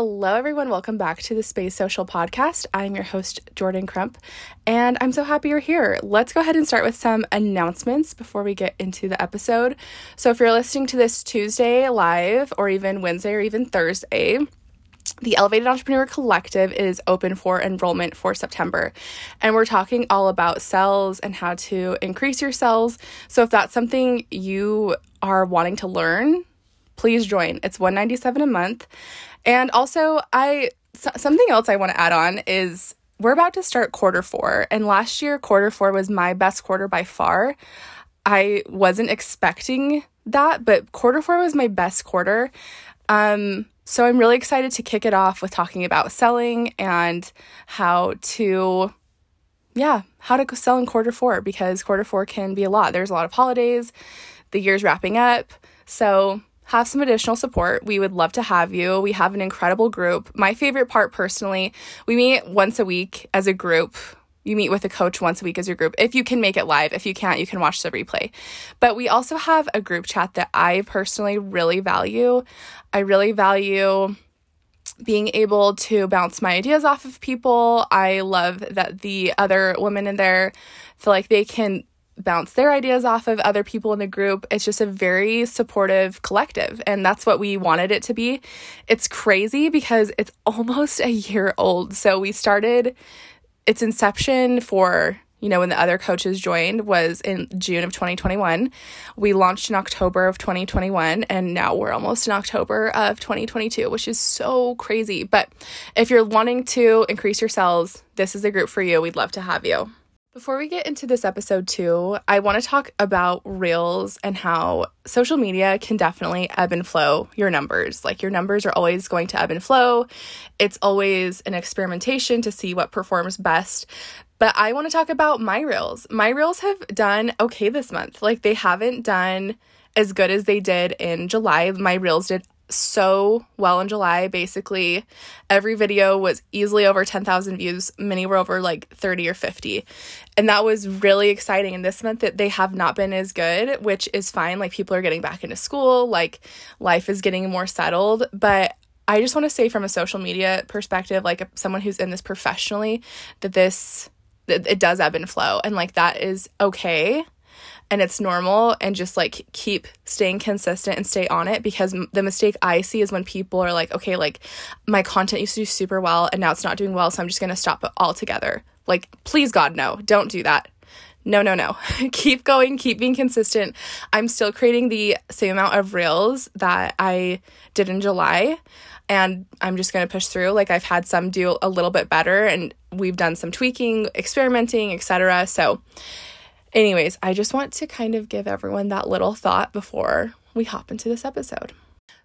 Hello, everyone. Welcome back to the Space Social Podcast. I'm your host, Jordan Crump, and I'm so happy you're here. Let's go ahead and start with some announcements before we get into the episode. So, if you're listening to this Tuesday live, or even Wednesday, or even Thursday, the Elevated Entrepreneur Collective is open for enrollment for September. And we're talking all about cells and how to increase your cells. So if that's something you are wanting to learn, please join. It's 197 a month. And also, I something else I want to add on is we're about to start quarter 4 and last year quarter 4 was my best quarter by far. I wasn't expecting that, but quarter 4 was my best quarter. Um so I'm really excited to kick it off with talking about selling and how to yeah, how to sell in quarter 4 because quarter 4 can be a lot. There's a lot of holidays, the year's wrapping up. So have some additional support, we would love to have you. We have an incredible group. My favorite part personally, we meet once a week as a group. You meet with a coach once a week as your group. If you can make it live, if you can't, you can watch the replay. But we also have a group chat that I personally really value. I really value being able to bounce my ideas off of people. I love that the other women in there feel like they can bounce their ideas off of other people in the group. It's just a very supportive collective, and that's what we wanted it to be. It's crazy because it's almost a year old. So we started its inception for you know, when the other coaches joined was in June of 2021. We launched in October of 2021, and now we're almost in October of 2022, which is so crazy. But if you're wanting to increase your sales, this is a group for you. We'd love to have you. Before we get into this episode, too, I want to talk about Reels and how social media can definitely ebb and flow your numbers. Like, your numbers are always going to ebb and flow. It's always an experimentation to see what performs best. But I want to talk about my Reels. My Reels have done okay this month. Like, they haven't done as good as they did in July. My Reels did so well in July. Basically, every video was easily over 10,000 views. Many were over like 30 or 50. And that was really exciting. And this month that they have not been as good, which is fine. Like people are getting back into school, like life is getting more settled. But I just want to say from a social media perspective, like someone who's in this professionally, that this it does ebb and flow and like that is okay and it's normal and just like keep staying consistent and stay on it because the mistake I see is when people are like, okay, like my content used to do super well and now it's not doing well, so I'm just going to stop it altogether. Like, please, God, no, don't do that. No, no, no. keep going, keep being consistent. I'm still creating the same amount of reels that I did in July and I'm just going to push through. Like I've had some do a little bit better and we've done some tweaking, experimenting, etc. So Anyways, I just want to kind of give everyone that little thought before we hop into this episode.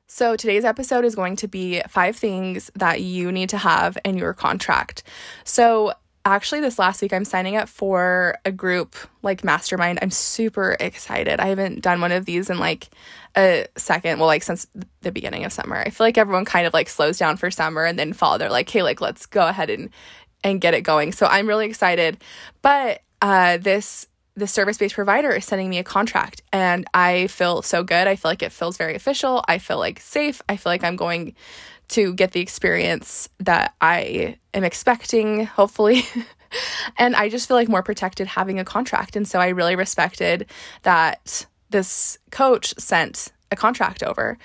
So, today's episode is going to be five things that you need to have in your contract. So, actually, this last week, I'm signing up for a group like Mastermind. I'm super excited. I haven't done one of these in like a second, well, like since the beginning of summer. I feel like everyone kind of like slows down for summer and then fall. They're like, hey, like, let's go ahead and and get it going. So I'm really excited. But uh, this the service based provider is sending me a contract and I feel so good. I feel like it feels very official. I feel like safe. I feel like I'm going to get the experience that I am expecting, hopefully. and I just feel like more protected having a contract. And so I really respected that this coach sent a contract over.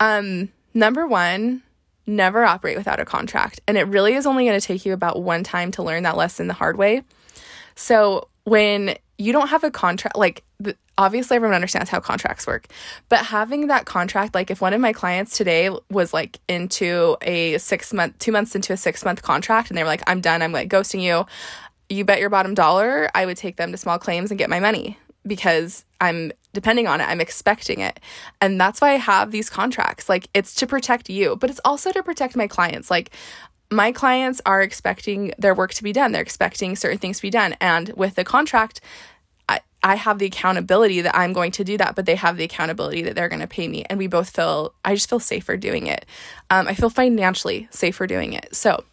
Um, number one, never operate without a contract. And it really is only going to take you about one time to learn that lesson the hard way. So when you don't have a contract like obviously everyone understands how contracts work but having that contract like if one of my clients today was like into a six month two months into a six month contract and they were like i'm done i'm like ghosting you you bet your bottom dollar i would take them to small claims and get my money because i'm depending on it i'm expecting it. And that's why i have these contracts. Like it's to protect you but it's also to protect my clients. Like my clients are expecting their work to be done. They're expecting certain things to be done. And with the contract, I, I have the accountability that I'm going to do that, but they have the accountability that they're going to pay me. And we both feel, I just feel safer doing it. Um, I feel financially safer doing it. So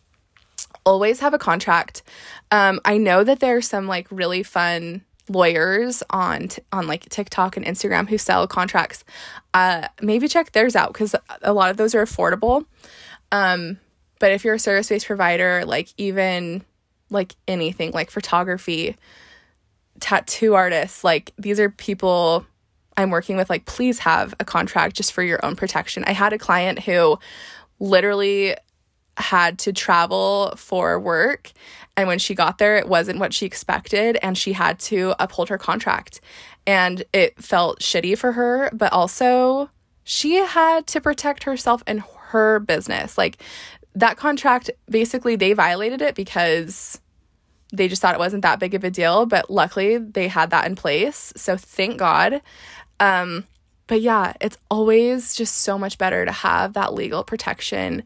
always have a contract. Um, I know that there are some like really fun lawyers on t- on like TikTok and Instagram who sell contracts. Uh, maybe check theirs out because a lot of those are affordable. Um, but if you're a service based provider, like even like anything, like photography, tattoo artists, like these are people I'm working with, like, please have a contract just for your own protection. I had a client who literally had to travel for work. And when she got there, it wasn't what she expected. And she had to uphold her contract. And it felt shitty for her, but also she had to protect herself and her business. Like that contract, basically, they violated it because they just thought it wasn't that big of a deal. But luckily, they had that in place. So thank God. Um, but yeah, it's always just so much better to have that legal protection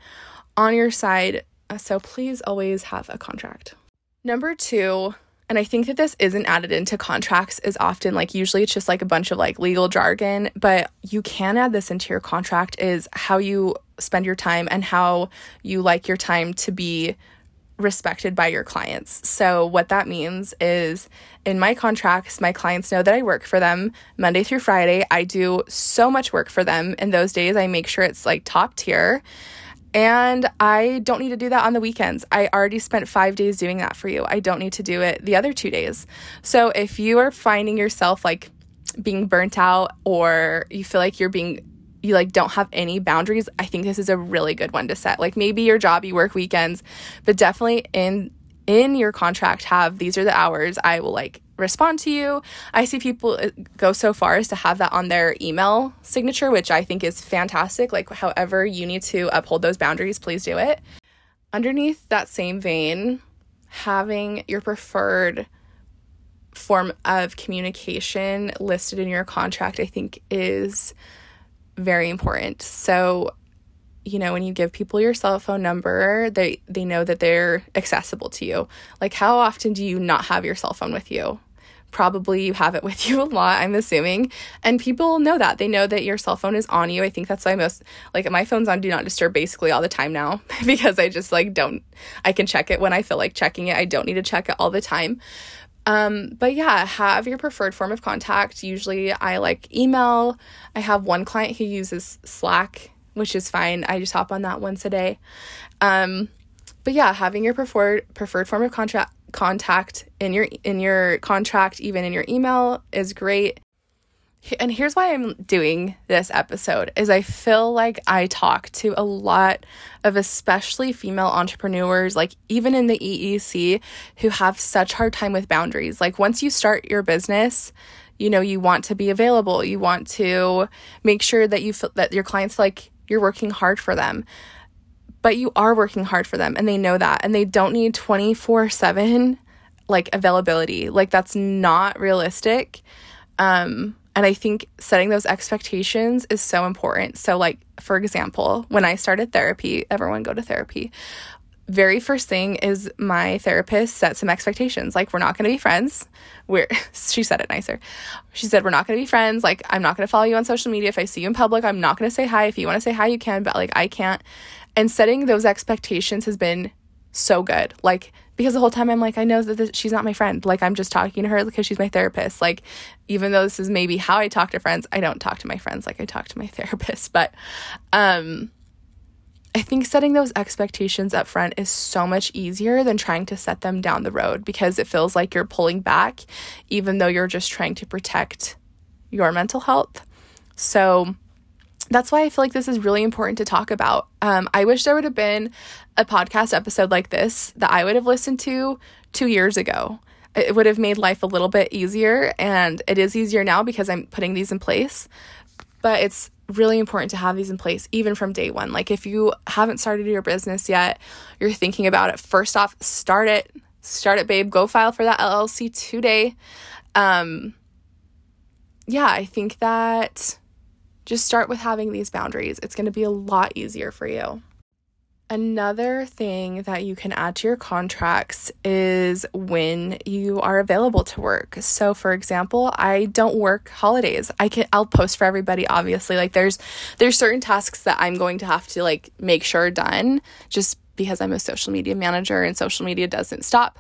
on your side. So please always have a contract. Number two, and I think that this isn't added into contracts as often. Like, usually it's just like a bunch of like legal jargon, but you can add this into your contract is how you spend your time and how you like your time to be respected by your clients. So, what that means is in my contracts, my clients know that I work for them Monday through Friday. I do so much work for them. In those days, I make sure it's like top tier. And I don't need to do that on the weekends. I already spent five days doing that for you. I don't need to do it the other two days. So, if you are finding yourself like being burnt out or you feel like you're being you like don't have any boundaries, I think this is a really good one to set. Like maybe your job you work weekends, but definitely in in your contract have these are the hours I will like respond to you. I see people uh, go so far as to have that on their email signature, which I think is fantastic. Like however you need to uphold those boundaries, please do it. Underneath that same vein, having your preferred form of communication listed in your contract I think is very important. So, you know, when you give people your cell phone number, they they know that they're accessible to you. Like how often do you not have your cell phone with you? Probably you have it with you a lot, I'm assuming. And people know that. They know that your cell phone is on you. I think that's why most like my phone's on do not disturb basically all the time now because I just like don't I can check it when I feel like checking it. I don't need to check it all the time. Um, but yeah, have your preferred form of contact. Usually I like email. I have one client who uses Slack, which is fine. I just hop on that once a day. Um, but yeah, having your preferred preferred form of contract contact in your in your contract, even in your email, is great and here's why I'm doing this episode is I feel like I talk to a lot of especially female entrepreneurs like even in the EEC who have such hard time with boundaries. Like once you start your business, you know, you want to be available. You want to make sure that you feel that your clients like you're working hard for them. But you are working hard for them and they know that and they don't need 24/7 like availability. Like that's not realistic. Um and I think setting those expectations is so important. So, like, for example, when I started therapy, everyone go to therapy. Very first thing is my therapist set some expectations. Like, we're not going to be friends. We're, she said it nicer. She said, we're not going to be friends. Like, I'm not going to follow you on social media. If I see you in public, I'm not going to say hi. If you want to say hi, you can, but like, I can't. And setting those expectations has been so good. Like, because the whole time I'm like, I know that this, she's not my friend. Like, I'm just talking to her because she's my therapist. Like, even though this is maybe how I talk to friends, I don't talk to my friends like I talk to my therapist. But, um, I think setting those expectations up front is so much easier than trying to set them down the road because it feels like you're pulling back, even though you're just trying to protect your mental health. So, that's why I feel like this is really important to talk about. Um, I wish there would have been a podcast episode like this that I would have listened to two years ago. It would have made life a little bit easier, and it is easier now because I'm putting these in place. But it's really important to have these in place even from day one. Like if you haven't started your business yet, you're thinking about it. First off, start it. Start it, babe. Go file for that LLC today. Um, yeah, I think that just start with having these boundaries. It's going to be a lot easier for you. Another thing that you can add to your contracts is when you are available to work. So for example, I don't work holidays. I can I'll post for everybody obviously. Like there's there's certain tasks that I'm going to have to like make sure done just because I'm a social media manager and social media doesn't stop.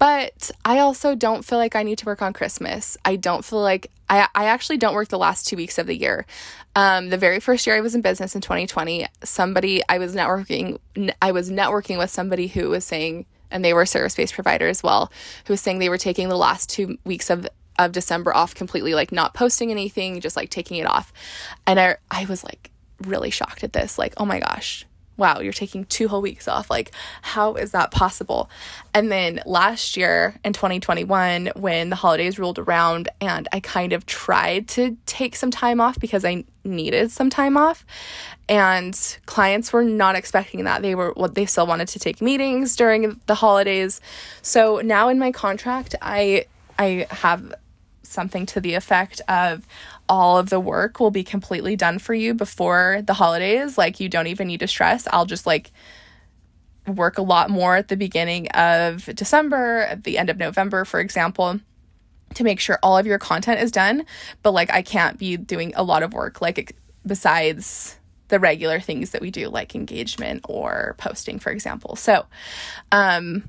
But I also don't feel like I need to work on Christmas. I don't feel like I, I actually don't work the last two weeks of the year. Um, the very first year I was in business in 2020, somebody I was networking, I was networking with somebody who was saying, and they were a service based provider as well, who was saying they were taking the last two weeks of of December off completely, like not posting anything, just like taking it off. And I I was like really shocked at this, like, oh my gosh, wow, you're taking two whole weeks off. Like, how is that possible? And then last year in 2021, when the holidays rolled around and I kind of tried to take some time off because I needed some time off, and clients were not expecting that. They were, well, they still wanted to take meetings during the holidays. So now in my contract, I, I have something to the effect of all of the work will be completely done for you before the holidays. Like, you don't even need to stress. I'll just like work a lot more at the beginning of December, at the end of November, for example, to make sure all of your content is done. But like, I can't be doing a lot of work, like, besides the regular things that we do, like engagement or posting, for example. So, um,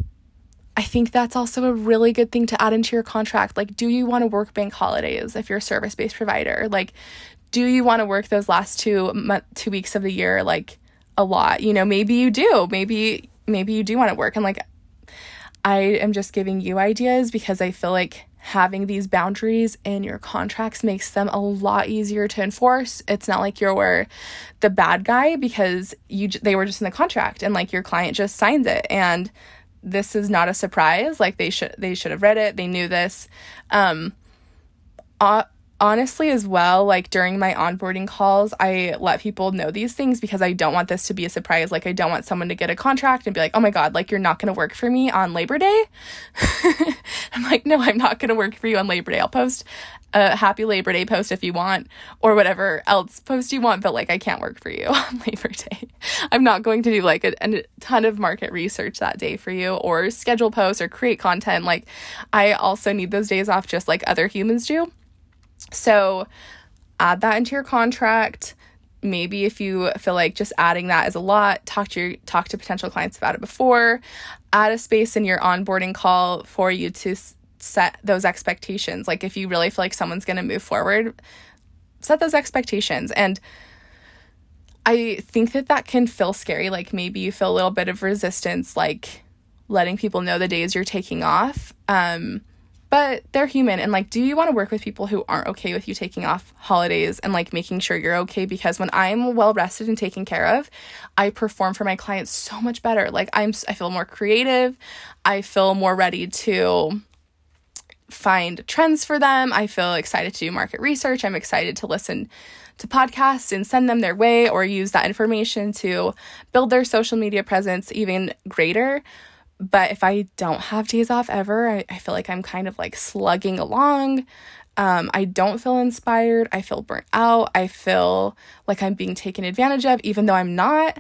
I think that's also a really good thing to add into your contract. Like, do you want to work bank holidays if you're a service based provider? Like, do you want to work those last two month, two weeks of the year like a lot? You know, maybe you do. Maybe maybe you do want to work. And like, I am just giving you ideas because I feel like having these boundaries in your contracts makes them a lot easier to enforce. It's not like you're the bad guy because you they were just in the contract and like your client just signs it and this is not a surprise like they should they should have read it they knew this. Um uh, honestly as well like during my onboarding calls i let people know these things because i don't want this to be a surprise. Like i don't want someone to get a contract and be like oh my god like you're not going to work for me on labor day? I'm like no i'm not going to work for you on labor day i'll post a happy labor day post if you want or whatever else post you want but like i can't work for you on labor day i'm not going to do like a, a ton of market research that day for you or schedule posts or create content like i also need those days off just like other humans do so add that into your contract. Maybe if you feel like just adding that is a lot, talk to your talk to potential clients about it before. Add a space in your onboarding call for you to set those expectations. Like if you really feel like someone's going to move forward, set those expectations and I think that that can feel scary. Like maybe you feel a little bit of resistance, like letting people know the days you're taking off. Um, but they're human and like do you want to work with people who aren't okay with you taking off holidays and like making sure you're okay because when i'm well rested and taken care of i perform for my clients so much better like i'm i feel more creative i feel more ready to find trends for them i feel excited to do market research i'm excited to listen to podcasts and send them their way or use that information to build their social media presence even greater but if I don't have days off ever, I, I feel like I'm kind of like slugging along. Um, I don't feel inspired. I feel burnt out. I feel like I'm being taken advantage of, even though I'm not.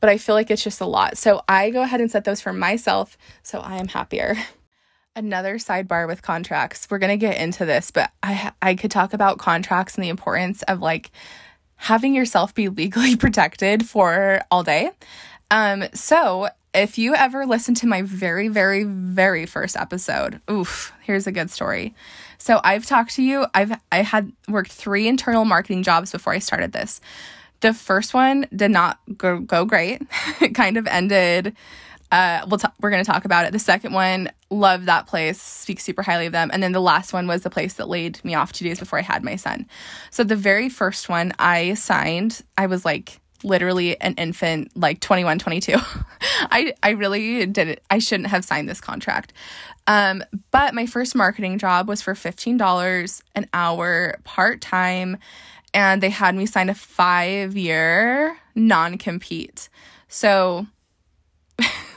But I feel like it's just a lot. So I go ahead and set those for myself so I am happier. Another sidebar with contracts. We're going to get into this, but I I could talk about contracts and the importance of like having yourself be legally protected for all day. Um, so if you ever listen to my very, very, very first episode, oof, here's a good story. So I've talked to you. I've I had worked three internal marketing jobs before I started this. The first one did not go, go great. it kind of ended. Uh, we'll t- we're going to talk about it. The second one, love that place, speak super highly of them. And then the last one was the place that laid me off two days before I had my son. So the very first one I signed, I was like literally an infant like 21 22 i i really did it i shouldn't have signed this contract um but my first marketing job was for $15 an hour part-time and they had me sign a five year non-compete so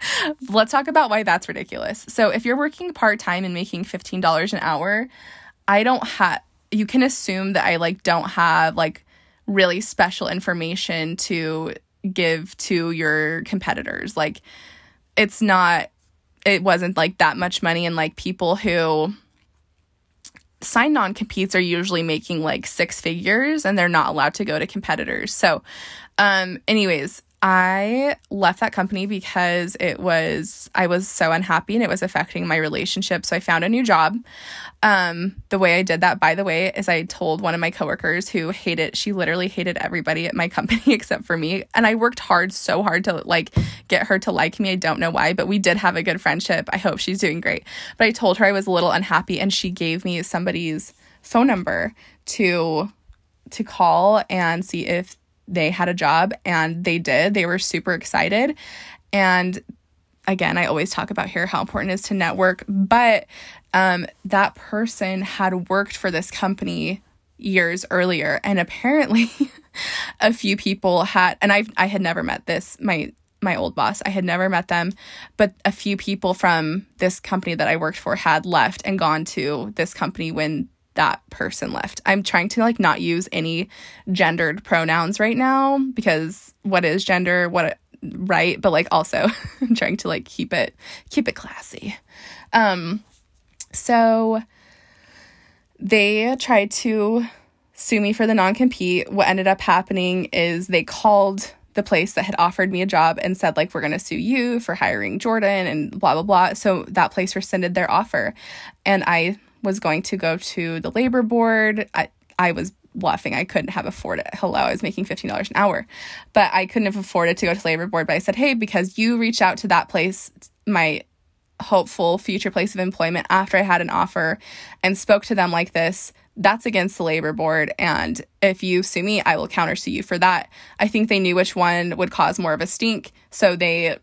let's talk about why that's ridiculous so if you're working part-time and making $15 an hour i don't have you can assume that i like don't have like really special information to give to your competitors. Like it's not it wasn't like that much money and like people who sign non competes are usually making like six figures and they're not allowed to go to competitors. So um anyways, I left that company because it was I was so unhappy and it was affecting my relationship. So I found a new job. Um, the way I did that, by the way, is I told one of my coworkers who hated she literally hated everybody at my company except for me. And I worked hard, so hard to like get her to like me. I don't know why, but we did have a good friendship. I hope she's doing great. But I told her I was a little unhappy and she gave me somebody's phone number to to call and see if they had a job and they did. They were super excited. And again, I always talk about here how important it is to network, but um, that person had worked for this company years earlier and apparently a few people had and I I had never met this my my old boss. I had never met them, but a few people from this company that I worked for had left and gone to this company when that person left. I'm trying to like not use any gendered pronouns right now because what is gender, what right, but like also I'm trying to like keep it keep it classy. Um so they tried to sue me for the non-compete. What ended up happening is they called the place that had offered me a job and said like we're going to sue you for hiring Jordan and blah blah blah. So that place rescinded their offer. And I was going to go to the labor board. I, I was bluffing. I couldn't have afforded it. Hello, I was making $15 an hour, but I couldn't have afforded to go to labor board. But I said, hey, because you reached out to that place, my hopeful future place of employment after I had an offer and spoke to them like this, that's against the labor board. And if you sue me, I will counter sue you for that. I think they knew which one would cause more of a stink. So they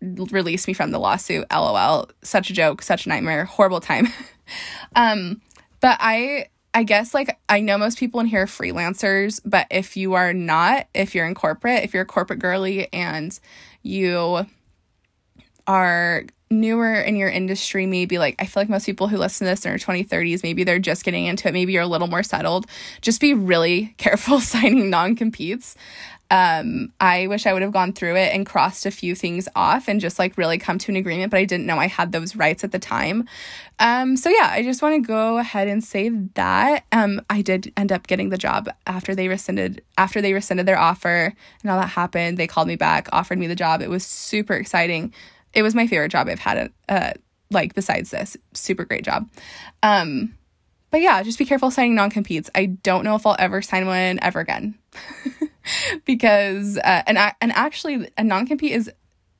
released me from the lawsuit. LOL. Such a joke, such a nightmare, horrible time. um, but I I guess like I know most people in here are freelancers, but if you are not, if you're in corporate, if you're a corporate girly and you are newer in your industry, maybe like I feel like most people who listen to this in their 20s, 30s, maybe they're just getting into it, maybe you're a little more settled. Just be really careful signing non competes um, I wish I would have gone through it and crossed a few things off and just like really come to an agreement, but I didn't know I had those rights at the time. Um, so yeah, I just want to go ahead and say that um, I did end up getting the job after they rescinded after they rescinded their offer and all that happened. They called me back, offered me the job. It was super exciting. It was my favorite job I've had. Uh, like besides this, super great job. Um, but yeah, just be careful signing non competes. I don't know if I'll ever sign one ever again. because uh, and and actually a non compete is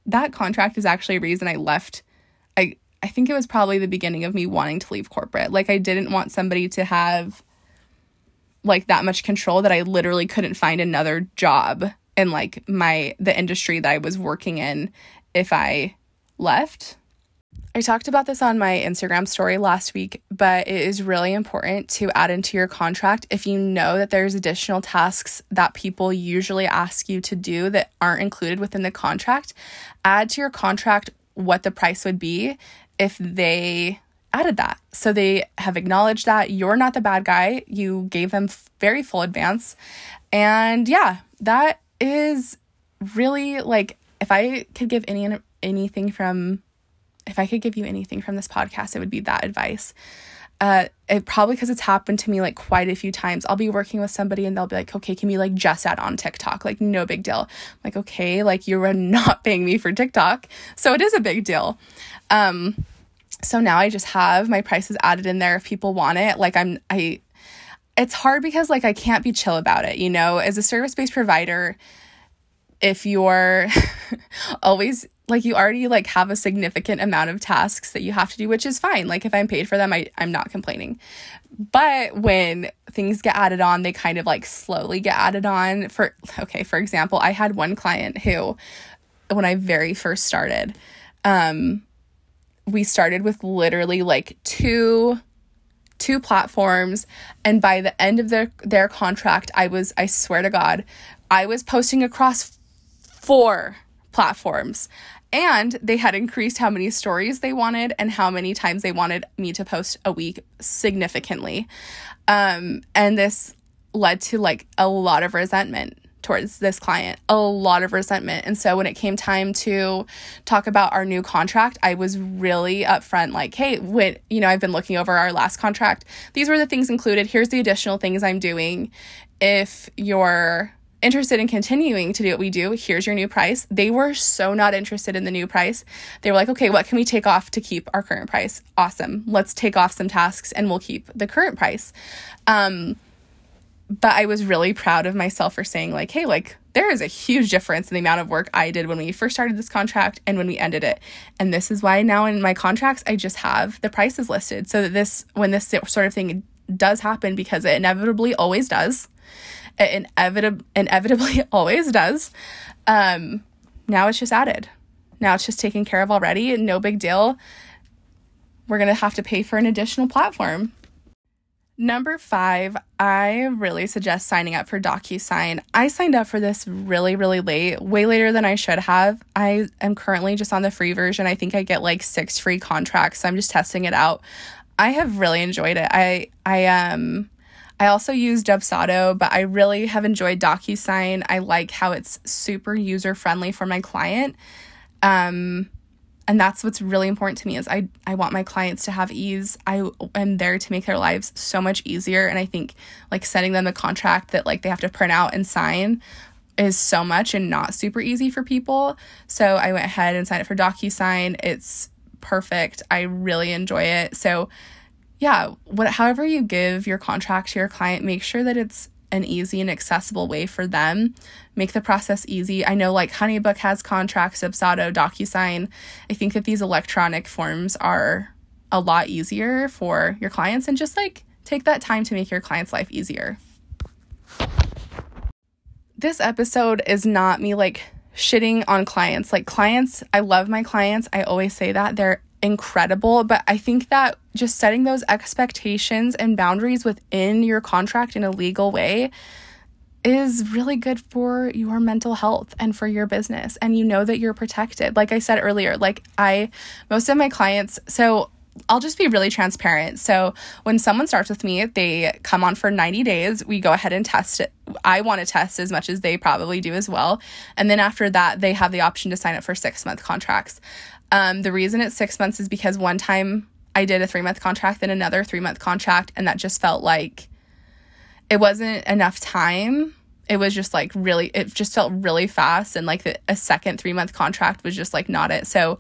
that contract is actually a reason I left. I I think it was probably the beginning of me wanting to leave corporate. Like I didn't want somebody to have like that much control that I literally couldn't find another job in like my the industry that I was working in if I left. I talked about this on my Instagram story last week, but it is really important to add into your contract if you know that there's additional tasks that people usually ask you to do that aren't included within the contract. Add to your contract what the price would be if they added that. So they have acknowledged that you're not the bad guy. You gave them very full advance. And yeah, that is really like if I could give any anything from if I could give you anything from this podcast, it would be that advice. Uh, it probably because it's happened to me like quite a few times. I'll be working with somebody and they'll be like, okay, can we like just add on TikTok? Like, no big deal. I'm like, okay, like you're not paying me for TikTok. So it is a big deal. Um, so now I just have my prices added in there if people want it. Like, I'm, I, it's hard because like I can't be chill about it, you know, as a service based provider, if you're always like you already like have a significant amount of tasks that you have to do which is fine. Like if i'm paid for them I, i'm not complaining. But when things get added on they kind of like slowly get added on. For okay for example i had one client who when i very first started um we started with literally like two two platforms. And by the end of their their contract i was i swear to god i was posting across four platforms and they had increased how many stories they wanted and how many times they wanted me to post a week significantly. Um, and this led to like a lot of resentment towards this client, a lot of resentment. And so when it came time to talk about our new contract, I was really upfront like, hey, when, you know, I've been looking over our last contract. These were the things included. Here's the additional things I'm doing. If you're interested in continuing to do what we do, here's your new price. They were so not interested in the new price. They were like, okay, what can we take off to keep our current price? Awesome. Let's take off some tasks and we'll keep the current price. Um, but I was really proud of myself for saying, like, hey, like, there is a huge difference in the amount of work I did when we first started this contract and when we ended it. And this is why now in my contracts, I just have the prices listed so that this, when this sort of thing does happen, because it inevitably always does, it inevitab- inevitably always does, um, now it's just added. Now it's just taken care of already. No big deal. We're going to have to pay for an additional platform. Number five, I really suggest signing up for DocuSign. I signed up for this really, really late, way later than I should have. I am currently just on the free version. I think I get like six free contracts. So I'm just testing it out. I have really enjoyed it. I I um I also use Dubsado, but I really have enjoyed DocuSign. I like how it's super user friendly for my client. Um and that's what's really important to me is I I want my clients to have ease. I am there to make their lives so much easier and I think like sending them a contract that like they have to print out and sign is so much and not super easy for people. So I went ahead and signed up for DocuSign. It's perfect. I really enjoy it. So yeah, what however you give your contract to your client, make sure that it's an easy and accessible way for them. Make the process easy. I know like Honeybook has contracts, Dubsado, DocuSign. I think that these electronic forms are a lot easier for your clients and just like take that time to make your client's life easier. This episode is not me like shitting on clients. Like clients, I love my clients. I always say that. They're incredible, but I think that just setting those expectations and boundaries within your contract in a legal way is really good for your mental health and for your business and you know that you're protected. Like I said earlier, like I most of my clients so I'll just be really transparent. So, when someone starts with me, they come on for 90 days. We go ahead and test it. I want to test as much as they probably do as well. And then after that, they have the option to sign up for six month contracts. Um, the reason it's six months is because one time I did a three month contract, then another three month contract, and that just felt like it wasn't enough time. It was just like really, it just felt really fast. And like the, a second three month contract was just like not it. So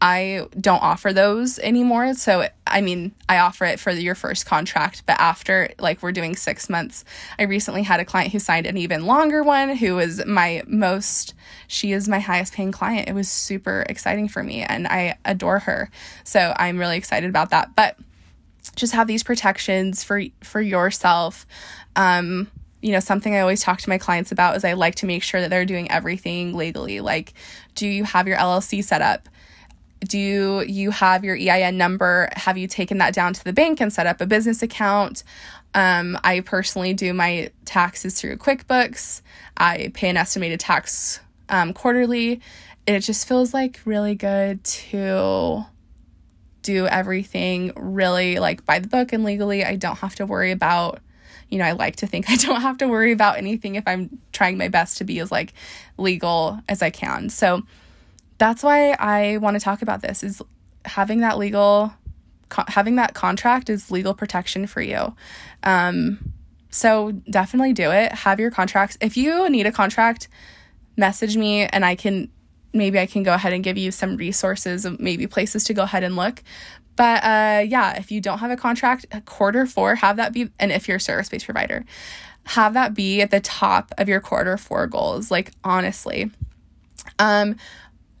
I don't offer those anymore. So, I mean, I offer it for your first contract, but after like we're doing six months, I recently had a client who signed an even longer one who was my most, she is my highest paying client. It was super exciting for me and I adore her. So, I'm really excited about that. But just have these protections for for yourself. Um, you know, something I always talk to my clients about is I like to make sure that they're doing everything legally. Like, do you have your LLC set up? Do you have your EIN number? Have you taken that down to the bank and set up a business account? Um, I personally do my taxes through QuickBooks. I pay an estimated tax um, quarterly. It just feels like really good to do everything really like by the book and legally. I don't have to worry about, you know, I like to think I don't have to worry about anything if I'm trying my best to be as like legal as I can. So, that's why I want to talk about this is having that legal co- having that contract is legal protection for you. Um, so definitely do it. Have your contracts. If you need a contract, message me and I can maybe I can go ahead and give you some resources of maybe places to go ahead and look. But uh, yeah, if you don't have a contract, quarter four, have that be, and if you're a service based provider, have that be at the top of your quarter four goals. Like honestly, um,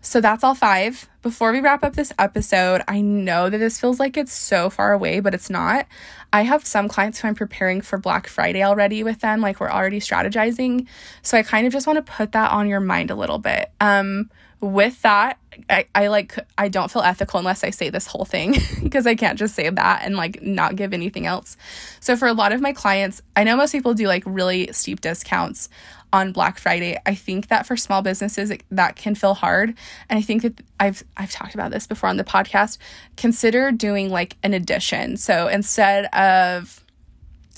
so that's all five. Before we wrap up this episode, I know that this feels like it's so far away, but it's not. I have some clients who I'm preparing for Black Friday already with them, like we're already strategizing. So I kind of just want to put that on your mind a little bit. Um, with that, I, I like I don't feel ethical unless I say this whole thing because I can't just say that and like not give anything else. So for a lot of my clients, I know most people do like really steep discounts on Black Friday. I think that for small businesses it, that can feel hard, and I think that I've I've talked about this before on the podcast. Consider doing like an addition. So instead of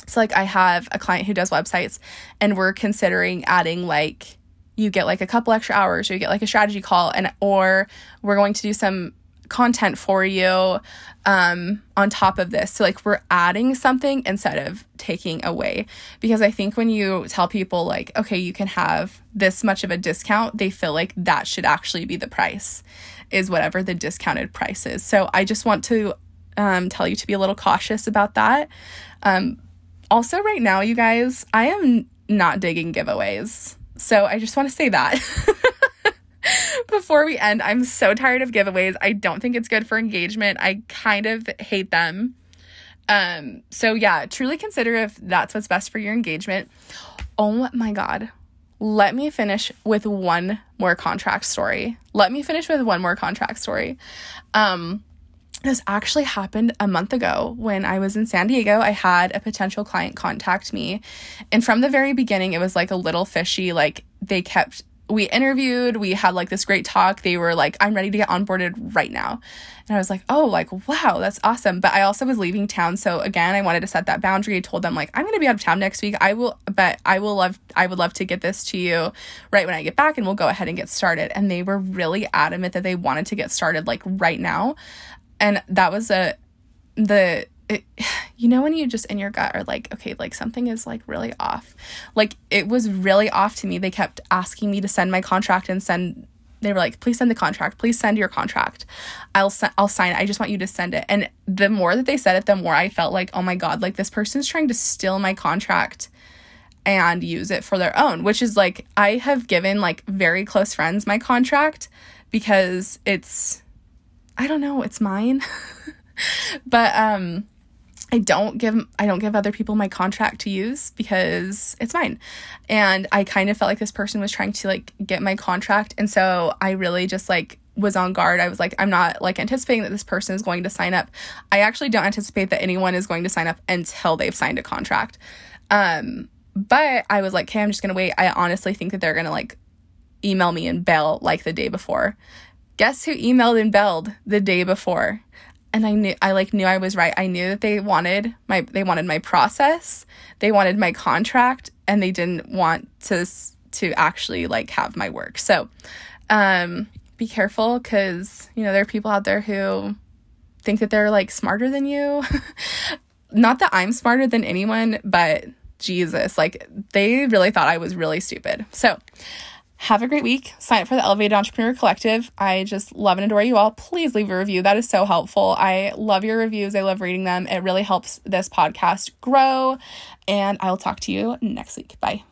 so like I have a client who does websites and we're considering adding like you get like a couple extra hours or you get like a strategy call and or we're going to do some content for you um, on top of this. So, like, we're adding something instead of taking away. Because I think when you tell people, like, okay, you can have this much of a discount, they feel like that should actually be the price, is whatever the discounted price is. So, I just want to um, tell you to be a little cautious about that. Um, also, right now, you guys, I am not digging giveaways. So, I just want to say that. before we end, I'm so tired of giveaways. I don't think it's good for engagement. I kind of hate them. Um, so yeah, truly consider if that's what's best for your engagement. Oh my god. Let me finish with one more contract story. Let me finish with one more contract story. Um, this actually happened a month ago when I was in San Diego. I had a potential client contact me. And from the very beginning, it was like a little fishy. Like they kept we interviewed, we had like this great talk. They were like, I'm ready to get onboarded right now. And I was like, oh, like, wow, that's awesome. But I also was leaving town. So again, I wanted to set that boundary. I told them, like, I'm going to be out of town next week. I will, but I will love, I would love to get this to you right when I get back and we'll go ahead and get started. And they were really adamant that they wanted to get started like right now. And that was a, the, it, you know when you just in your gut are like okay like something is like really off. Like it was really off to me. They kept asking me to send my contract and send they were like please send the contract please send your contract. I'll i'll sign it. I just want you to send it. And the more that they said it the more i felt like oh my god like this person's trying to steal my contract and use it for their own which is like i have given like very close friends my contract because it's i don't know it's mine but um I don't give I don't give other people my contract to use because it's mine. And I kind of felt like this person was trying to like get my contract and so I really just like was on guard. I was like I'm not like anticipating that this person is going to sign up. I actually don't anticipate that anyone is going to sign up until they've signed a contract. Um but I was like, "Okay, I'm just going to wait." I honestly think that they're going to like email me and bail like the day before. Guess who emailed and bailed the day before? and I knew I like knew I was right. I knew that they wanted my they wanted my process, they wanted my contract, and they didn't want to to actually like have my work. So, um, be careful because you know there are people out there who think that they're like smarter than you. Not that I'm smarter than anyone, but Jesus, like they really thought I was really stupid. So, have a great week. Sign up for the Elevated Entrepreneur Collective. I just love and adore you all. Please leave a review. That is so helpful. I love your reviews. I love reading them. It really helps this podcast grow. And I'll talk to you next week. Bye.